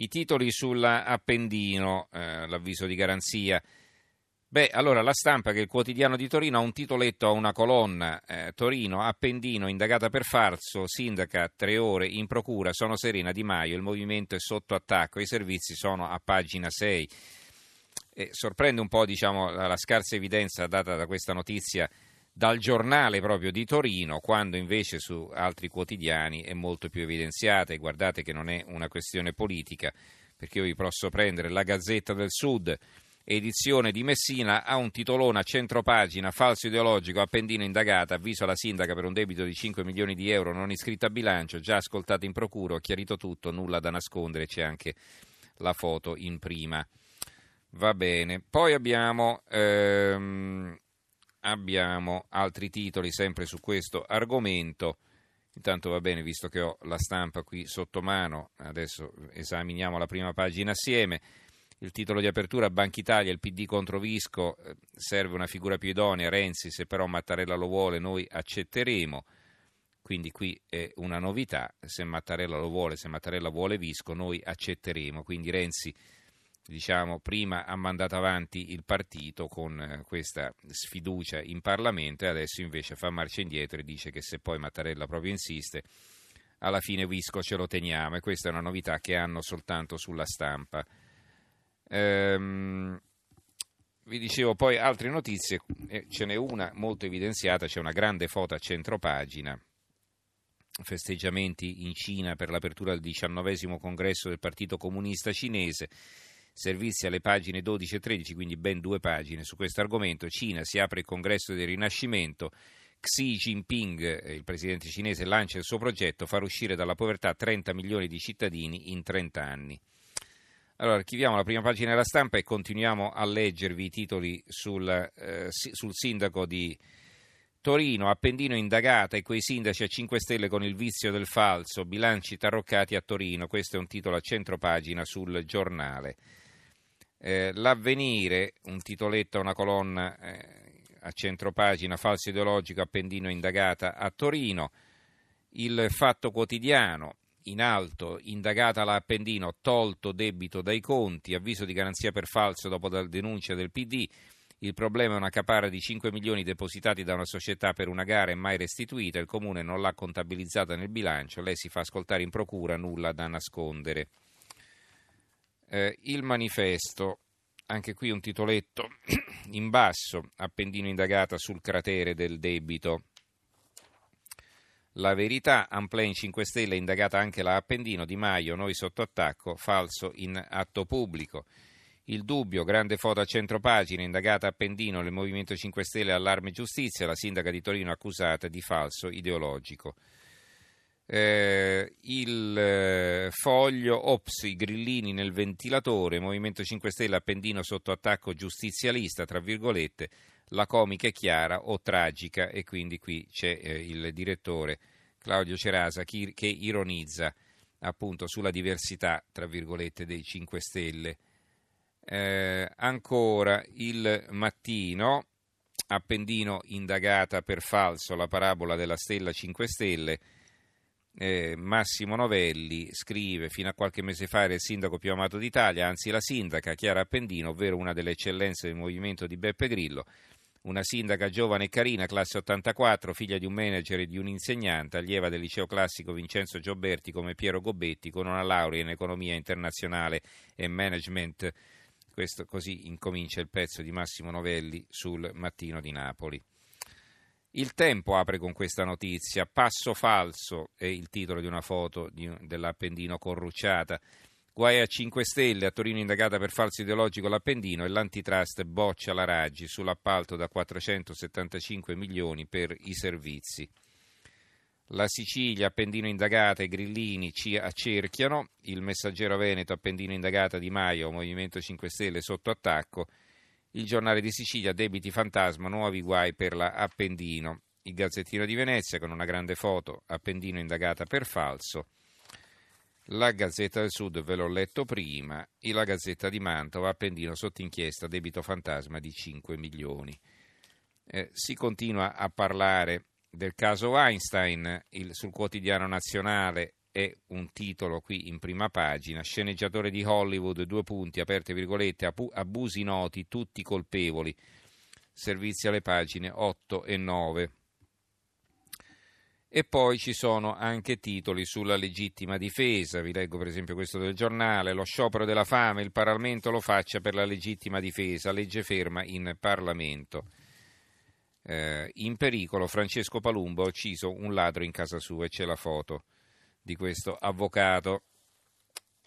I titoli sull'Appendino, eh, l'avviso di garanzia. Beh, allora la stampa che il quotidiano di Torino ha un titoletto a una colonna, eh, Torino, Appendino, indagata per falso, sindaca, tre ore in procura, sono Serena Di Maio, il movimento è sotto attacco, i servizi sono a pagina 6. E sorprende un po' diciamo, la scarsa evidenza data da questa notizia dal giornale proprio di Torino, quando invece su altri quotidiani è molto più evidenziata e guardate che non è una questione politica, perché io vi posso prendere la Gazzetta del Sud edizione di Messina, ha un titolone a centropagina, falso ideologico, appendino indagata, avviso alla sindaca per un debito di 5 milioni di euro non iscritto a bilancio, già ascoltato in procura, ho chiarito tutto, nulla da nascondere, c'è anche la foto in prima. Va bene, poi abbiamo, ehm, abbiamo altri titoli sempre su questo argomento. Intanto va bene, visto che ho la stampa qui sotto mano, adesso esaminiamo la prima pagina assieme. Il titolo di apertura Banca Italia, il PD contro Visco, eh, serve una figura più idonea, Renzi, se però Mattarella lo vuole noi accetteremo. Quindi qui è una novità, se Mattarella lo vuole, se Mattarella vuole Visco, noi accetteremo. Quindi Renzi diciamo, prima ha mandato avanti il partito con eh, questa sfiducia in Parlamento e adesso invece fa marcia indietro e dice che se poi Mattarella proprio insiste, alla fine Visco ce lo teniamo. E questa è una novità che hanno soltanto sulla stampa. Ehm, vi dicevo poi altre notizie, ce n'è una molto evidenziata, c'è una grande foto a centropagina, festeggiamenti in Cina per l'apertura del diciannovesimo congresso del Partito Comunista Cinese, servizi alle pagine 12 e 13, quindi ben due pagine su questo argomento, Cina si apre il congresso del Rinascimento, Xi Jinping, eh, il presidente cinese, lancia il suo progetto, far uscire dalla povertà 30 milioni di cittadini in 30 anni. Allora, archiviamo la prima pagina della stampa e continuiamo a leggervi i titoli sul, eh, sul sindaco di Torino, Appendino indagata e quei sindaci a 5 Stelle con il vizio del falso, bilanci tarroccati a Torino. Questo è un titolo a centropagina sul giornale. Eh, L'avvenire, un titoletto a una colonna eh, a centropagina, falso ideologico, Appendino indagata a Torino. Il fatto quotidiano, in alto, indagata la Appendino, tolto debito dai conti, avviso di garanzia per falso dopo la denuncia del PD. Il problema è una capara di 5 milioni depositati da una società per una gara e mai restituita. Il comune non l'ha contabilizzata nel bilancio. Lei si fa ascoltare in procura, nulla da nascondere. Eh, il manifesto, anche qui un titoletto in basso, Appendino indagata sul cratere del debito. La verità, Amplain 5 Stelle indagata anche la Appendino, Di Maio, noi sotto attacco, falso in atto pubblico. Il dubbio, grande foto a centropagina, indagata Appendino, il Movimento 5 Stelle allarme giustizia, la sindaca di Torino accusata di falso ideologico. Eh, il eh, foglio, ops, i grillini nel ventilatore, Movimento 5 Stelle Appendino sotto attacco giustizialista, tra virgolette, la comica è chiara o tragica e quindi qui c'è eh, il direttore Claudio Cerasa chi, che ironizza appunto sulla diversità tra virgolette dei 5 Stelle. Eh, ancora il mattino, Appendino indagata per falso la parabola della stella 5 Stelle. Eh, Massimo Novelli scrive fino a qualche mese fa era il sindaco più amato d'Italia, anzi la sindaca Chiara Appendino, ovvero una delle eccellenze del movimento di Beppe Grillo, una sindaca giovane e carina, classe 84, figlia di un manager e di un insegnante, allieva del liceo classico Vincenzo Gioberti come Piero Gobetti, con una laurea in economia internazionale e management. Questo così incomincia il pezzo di Massimo Novelli sul Mattino di Napoli. Il tempo apre con questa notizia. Passo falso è il titolo di una foto di, dell'Appendino corrucciata. Guai a 5 Stelle, a Torino indagata per falso ideologico l'Appendino e l'antitrust boccia la Raggi sull'appalto da 475 milioni per i servizi. La Sicilia, Appendino indagata e Grillini ci accerchiano, il Messaggero Veneto, Appendino indagata Di Maio, Movimento 5 Stelle sotto attacco, il Giornale di Sicilia, debiti fantasma, nuovi guai per la Appendino, il Gazzettino di Venezia con una grande foto, Appendino indagata per falso, la Gazzetta del Sud ve l'ho letto prima. E la Gazzetta di Mantova, Appendino sotto inchiesta, debito fantasma di 5 milioni. Eh, si continua a parlare del caso Weinstein il, sul quotidiano nazionale, è un titolo qui in prima pagina, sceneggiatore di Hollywood, due punti, aperte virgolette, abusi noti, tutti colpevoli, servizi alle pagine 8 e 9. E poi ci sono anche titoli sulla legittima difesa, vi leggo per esempio questo del giornale, lo sciopero della fame, il Parlamento lo faccia per la legittima difesa, legge ferma in Parlamento. Eh, in pericolo Francesco Palumbo ha ucciso un ladro in casa sua e c'è la foto di questo avvocato.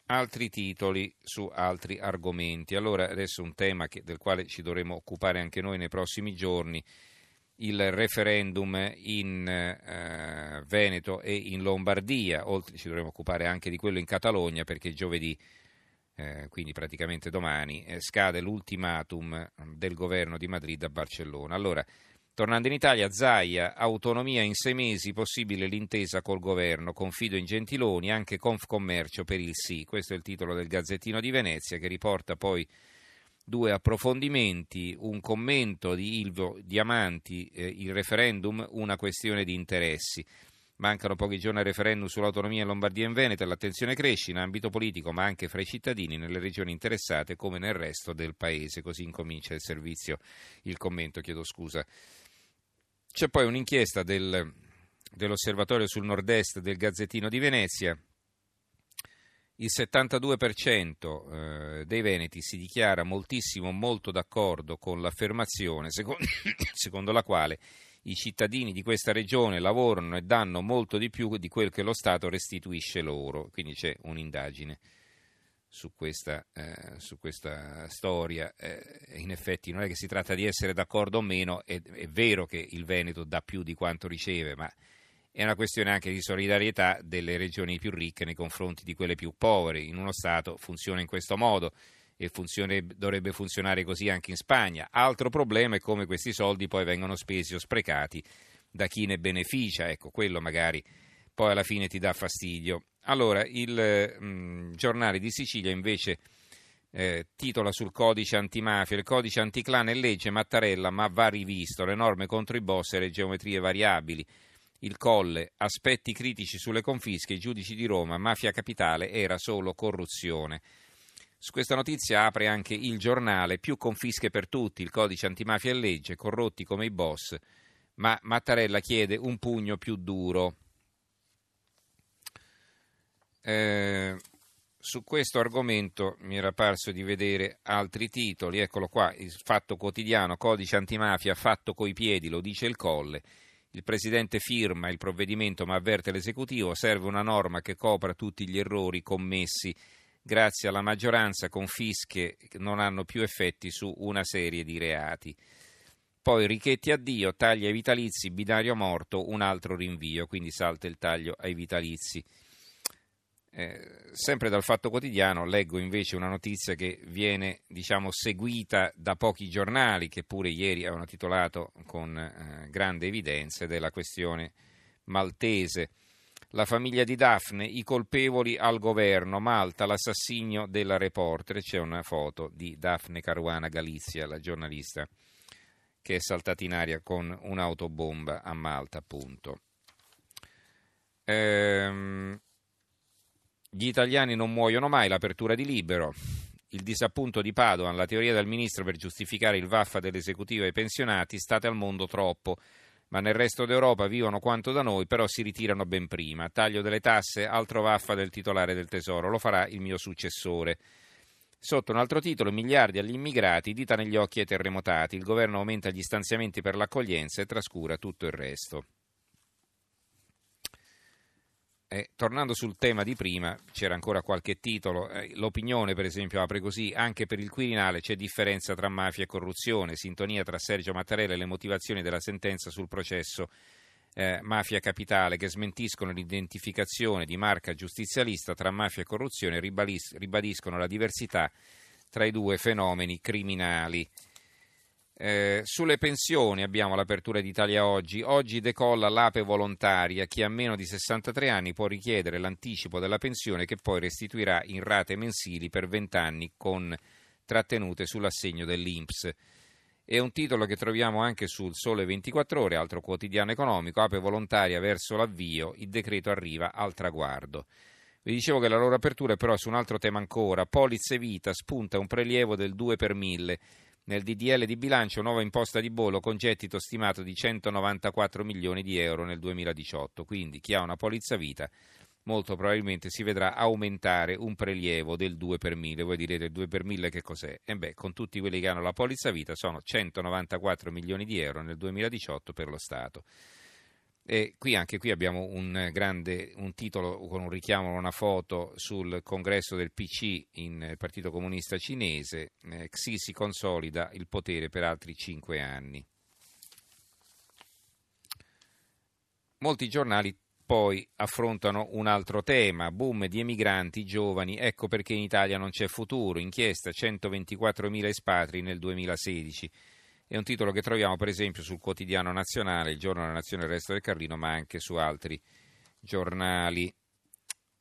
Altri titoli su altri argomenti. Allora adesso un tema che, del quale ci dovremo occupare anche noi nei prossimi giorni il referendum in eh, Veneto e in Lombardia, oltre ci dovremo occupare anche di quello in Catalogna perché giovedì, eh, quindi praticamente domani, eh, scade l'ultimatum del governo di Madrid a Barcellona. Allora, tornando in Italia, Zaia, autonomia in sei mesi, possibile l'intesa col governo, confido in Gentiloni, anche Confcommercio per il sì. Questo è il titolo del Gazzettino di Venezia che riporta poi due approfondimenti, un commento di Ilvo Diamanti, eh, il referendum, una questione di interessi. Mancano pochi giorni al referendum sull'autonomia in Lombardia e in Veneto l'attenzione cresce in ambito politico ma anche fra i cittadini nelle regioni interessate come nel resto del paese. Così incomincia il servizio, il commento, chiedo scusa. C'è poi un'inchiesta del, dell'Osservatorio sul nord-est del Gazzettino di Venezia il 72% eh, dei veneti si dichiara moltissimo, molto d'accordo con l'affermazione secondo, secondo la quale i cittadini di questa regione lavorano e danno molto di più di quel che lo Stato restituisce loro. Quindi c'è un'indagine su questa, eh, su questa storia. Eh, in effetti non è che si tratta di essere d'accordo o meno, è, è vero che il Veneto dà più di quanto riceve, ma è una questione anche di solidarietà delle regioni più ricche nei confronti di quelle più povere. In uno Stato funziona in questo modo e dovrebbe funzionare così anche in Spagna. Altro problema è come questi soldi poi vengono spesi o sprecati da chi ne beneficia, ecco, quello magari poi alla fine ti dà fastidio. Allora, il mh, mm, giornale di Sicilia invece eh, titola sul codice antimafia, il codice anticlan è legge Mattarella ma va rivisto, le norme contro i boss e le geometrie variabili il Colle, aspetti critici sulle confische, i giudici di Roma, mafia capitale era solo corruzione. Su questa notizia apre anche il giornale, più confische per tutti, il codice antimafia e legge, corrotti come i boss, ma Mattarella chiede un pugno più duro. Eh, su questo argomento mi era parso di vedere altri titoli, eccolo qua, il Fatto Quotidiano, codice antimafia fatto coi piedi, lo dice il Colle. Il Presidente firma il provvedimento ma avverte l'esecutivo, serve una norma che copra tutti gli errori commessi grazie alla maggioranza, confische non hanno più effetti su una serie di reati. Poi Richetti addio, taglia ai vitalizi, binario morto, un altro rinvio, quindi salta il taglio ai vitalizi. Eh, sempre dal Fatto Quotidiano leggo invece una notizia che viene diciamo, seguita da pochi giornali che pure ieri avevano titolato con eh, grande evidenza della questione maltese. La famiglia di Daphne, i colpevoli al governo, Malta, l'assassinio della reporter. C'è una foto di Daphne Caruana Galizia, la giornalista che è saltata in aria con un'autobomba a Malta, appunto. Ehm, gli italiani non muoiono mai, l'apertura di Libero. Il disappunto di Padoan, la teoria del ministro per giustificare il vaffa dell'esecutivo ai pensionati, state al mondo troppo. Ma nel resto d'Europa vivono quanto da noi, però si ritirano ben prima. Taglio delle tasse, altro vaffa del titolare del tesoro. Lo farà il mio successore. Sotto un altro titolo, miliardi agli immigrati, dita negli occhi ai terremotati. Il governo aumenta gli stanziamenti per l'accoglienza e trascura tutto il resto. Eh, tornando sul tema di prima, c'era ancora qualche titolo. Eh, l'opinione, per esempio, apre così: anche per il Quirinale c'è differenza tra mafia e corruzione, sintonia tra Sergio Mattarella e le motivazioni della sentenza sul processo eh, mafia capitale che smentiscono l'identificazione di marca giustizialista tra mafia e corruzione e ribadiscono la diversità tra i due fenomeni criminali. Eh, sulle pensioni abbiamo l'apertura d'Italia oggi. Oggi decolla l'APE volontaria. Chi ha meno di 63 anni può richiedere l'anticipo della pensione che poi restituirà in rate mensili per 20 anni con trattenute sull'assegno dell'INPS. È un titolo che troviamo anche sul Sole 24 Ore, altro quotidiano economico, apre volontaria verso l'avvio, il decreto arriva al traguardo. Vi dicevo che la loro apertura è però su un altro tema ancora. Polizze Vita spunta un prelievo del 2 per 1000. Nel DDL di bilancio nuova imposta di bollo con gettito stimato di 194 milioni di euro nel 2018. Quindi chi ha una polizza vita molto probabilmente si vedrà aumentare un prelievo del 2 per 1000. Voi direte il 2 per 1000 che cos'è? E beh, con tutti quelli che hanno la polizza vita sono 194 milioni di euro nel 2018 per lo Stato. E qui anche qui abbiamo un grande un titolo con un richiamo, una foto sul congresso del PC in Partito Comunista Cinese. Eh, Xi si consolida il potere per altri cinque anni. Molti giornali poi affrontano un altro tema, boom di emigranti giovani, ecco perché in Italia non c'è futuro, inchiesta 124.000 espatri nel 2016. È un titolo che troviamo per esempio sul quotidiano nazionale, il giorno della nazione, il resto del Carlino, ma anche su altri giornali.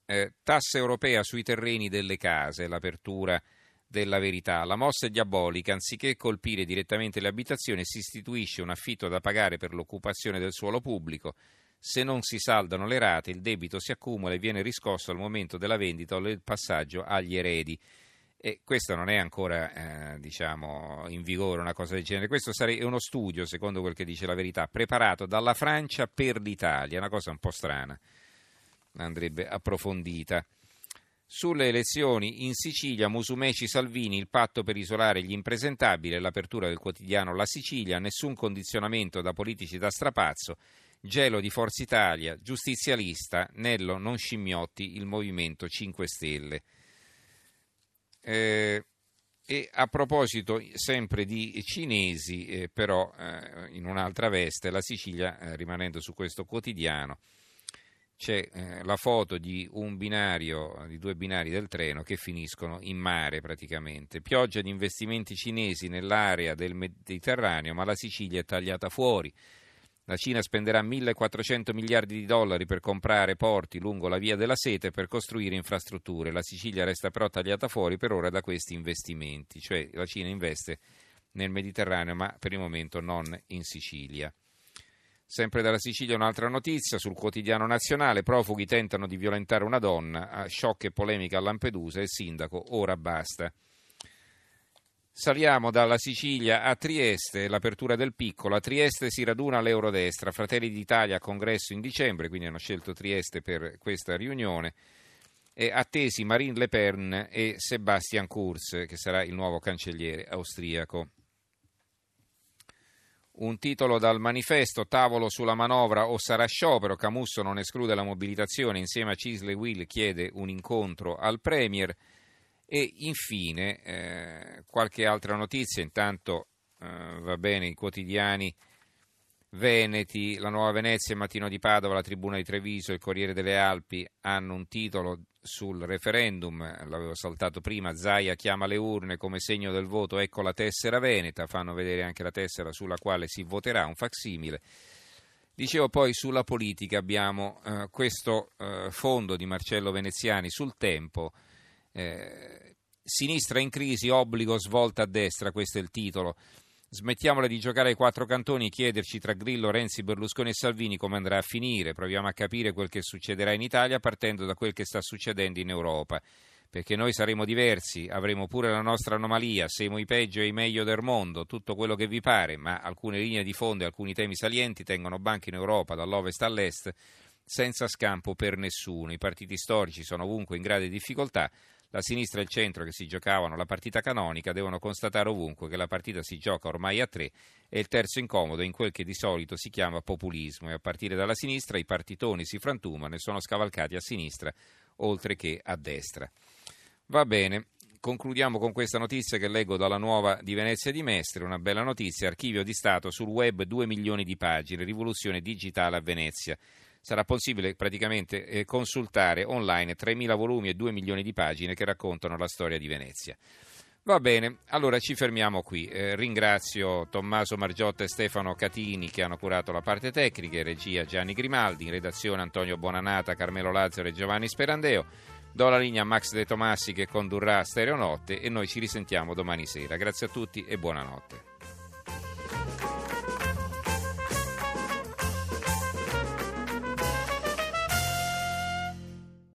Eh, tassa europea sui terreni delle case, l'apertura della verità. La mossa è diabolica, anziché colpire direttamente le abitazioni, si istituisce un affitto da pagare per l'occupazione del suolo pubblico. Se non si saldano le rate, il debito si accumula e viene riscosso al momento della vendita o del passaggio agli eredi. E questo non è ancora eh, diciamo, in vigore una cosa del genere, questo è uno studio, secondo quel che dice la verità, preparato dalla Francia per l'Italia, una cosa un po' strana, andrebbe approfondita. Sulle elezioni in Sicilia, Musumeci Salvini, il patto per isolare gli impresentabili, l'apertura del quotidiano La Sicilia, nessun condizionamento da politici da strapazzo, gelo di Forza Italia, giustizialista, Nello non scimmiotti il Movimento 5 Stelle. Eh, e a proposito sempre di cinesi, eh, però eh, in un'altra veste, la Sicilia, eh, rimanendo su questo quotidiano, c'è eh, la foto di un binario, di due binari del treno che finiscono in mare praticamente. Pioggia di investimenti cinesi nell'area del Mediterraneo, ma la Sicilia è tagliata fuori. La Cina spenderà 1.400 miliardi di dollari per comprare porti lungo la via della sete per costruire infrastrutture. La Sicilia resta però tagliata fuori per ora da questi investimenti, cioè la Cina investe nel Mediterraneo ma per il momento non in Sicilia. Sempre dalla Sicilia un'altra notizia sul quotidiano nazionale, profughi tentano di violentare una donna, shock e a Lampedusa e il sindaco ora basta. Saliamo dalla Sicilia a Trieste, l'apertura del piccolo. A Trieste si raduna l'Eurodestra, Fratelli d'Italia congresso in dicembre, quindi hanno scelto Trieste per questa riunione. E attesi Marine Le Pen e Sebastian Kurz, che sarà il nuovo cancelliere austriaco. Un titolo dal manifesto, tavolo sulla manovra o sarà sciopero, Camusso non esclude la mobilitazione, insieme a Cisle Will chiede un incontro al Premier. E infine eh, qualche altra notizia, intanto eh, va bene i quotidiani veneti, la Nuova Venezia, il Mattino di Padova, la Tribuna di Treviso, il Corriere delle Alpi hanno un titolo sul referendum, l'avevo saltato prima, Zaia chiama le urne come segno del voto, ecco la tessera veneta, fanno vedere anche la tessera sulla quale si voterà, un facsimile. Dicevo poi sulla politica abbiamo eh, questo eh, fondo di Marcello Veneziani sul tempo, eh, sinistra in crisi, obbligo svolta a destra, questo è il titolo. Smettiamola di giocare ai quattro cantoni e chiederci tra Grillo, Renzi, Berlusconi e Salvini come andrà a finire. Proviamo a capire quel che succederà in Italia partendo da quel che sta succedendo in Europa. Perché noi saremo diversi, avremo pure la nostra anomalia, siamo i peggio e i meglio del mondo, tutto quello che vi pare, ma alcune linee di fondo e alcuni temi salienti tengono banco in Europa dall'ovest all'est senza scampo per nessuno. I partiti storici sono ovunque in grave difficoltà, la sinistra e il centro che si giocavano la partita canonica devono constatare ovunque che la partita si gioca ormai a tre e il terzo incomodo in quel che di solito si chiama populismo e a partire dalla sinistra i partitoni si frantumano e sono scavalcati a sinistra oltre che a destra. Va bene, concludiamo con questa notizia che leggo dalla nuova di Venezia di Mestre, una bella notizia, archivio di Stato sul web 2 milioni di pagine, rivoluzione digitale a Venezia sarà possibile praticamente eh, consultare online 3.000 volumi e 2 milioni di pagine che raccontano la storia di Venezia. Va bene, allora ci fermiamo qui. Eh, ringrazio Tommaso Margiotta e Stefano Catini che hanno curato la parte tecnica, in regia Gianni Grimaldi, in redazione Antonio Bonanata, Carmelo Lazzaro e Giovanni Sperandeo. Do la linea a Max De Tomassi che condurrà Stereonotte e noi ci risentiamo domani sera. Grazie a tutti e buonanotte.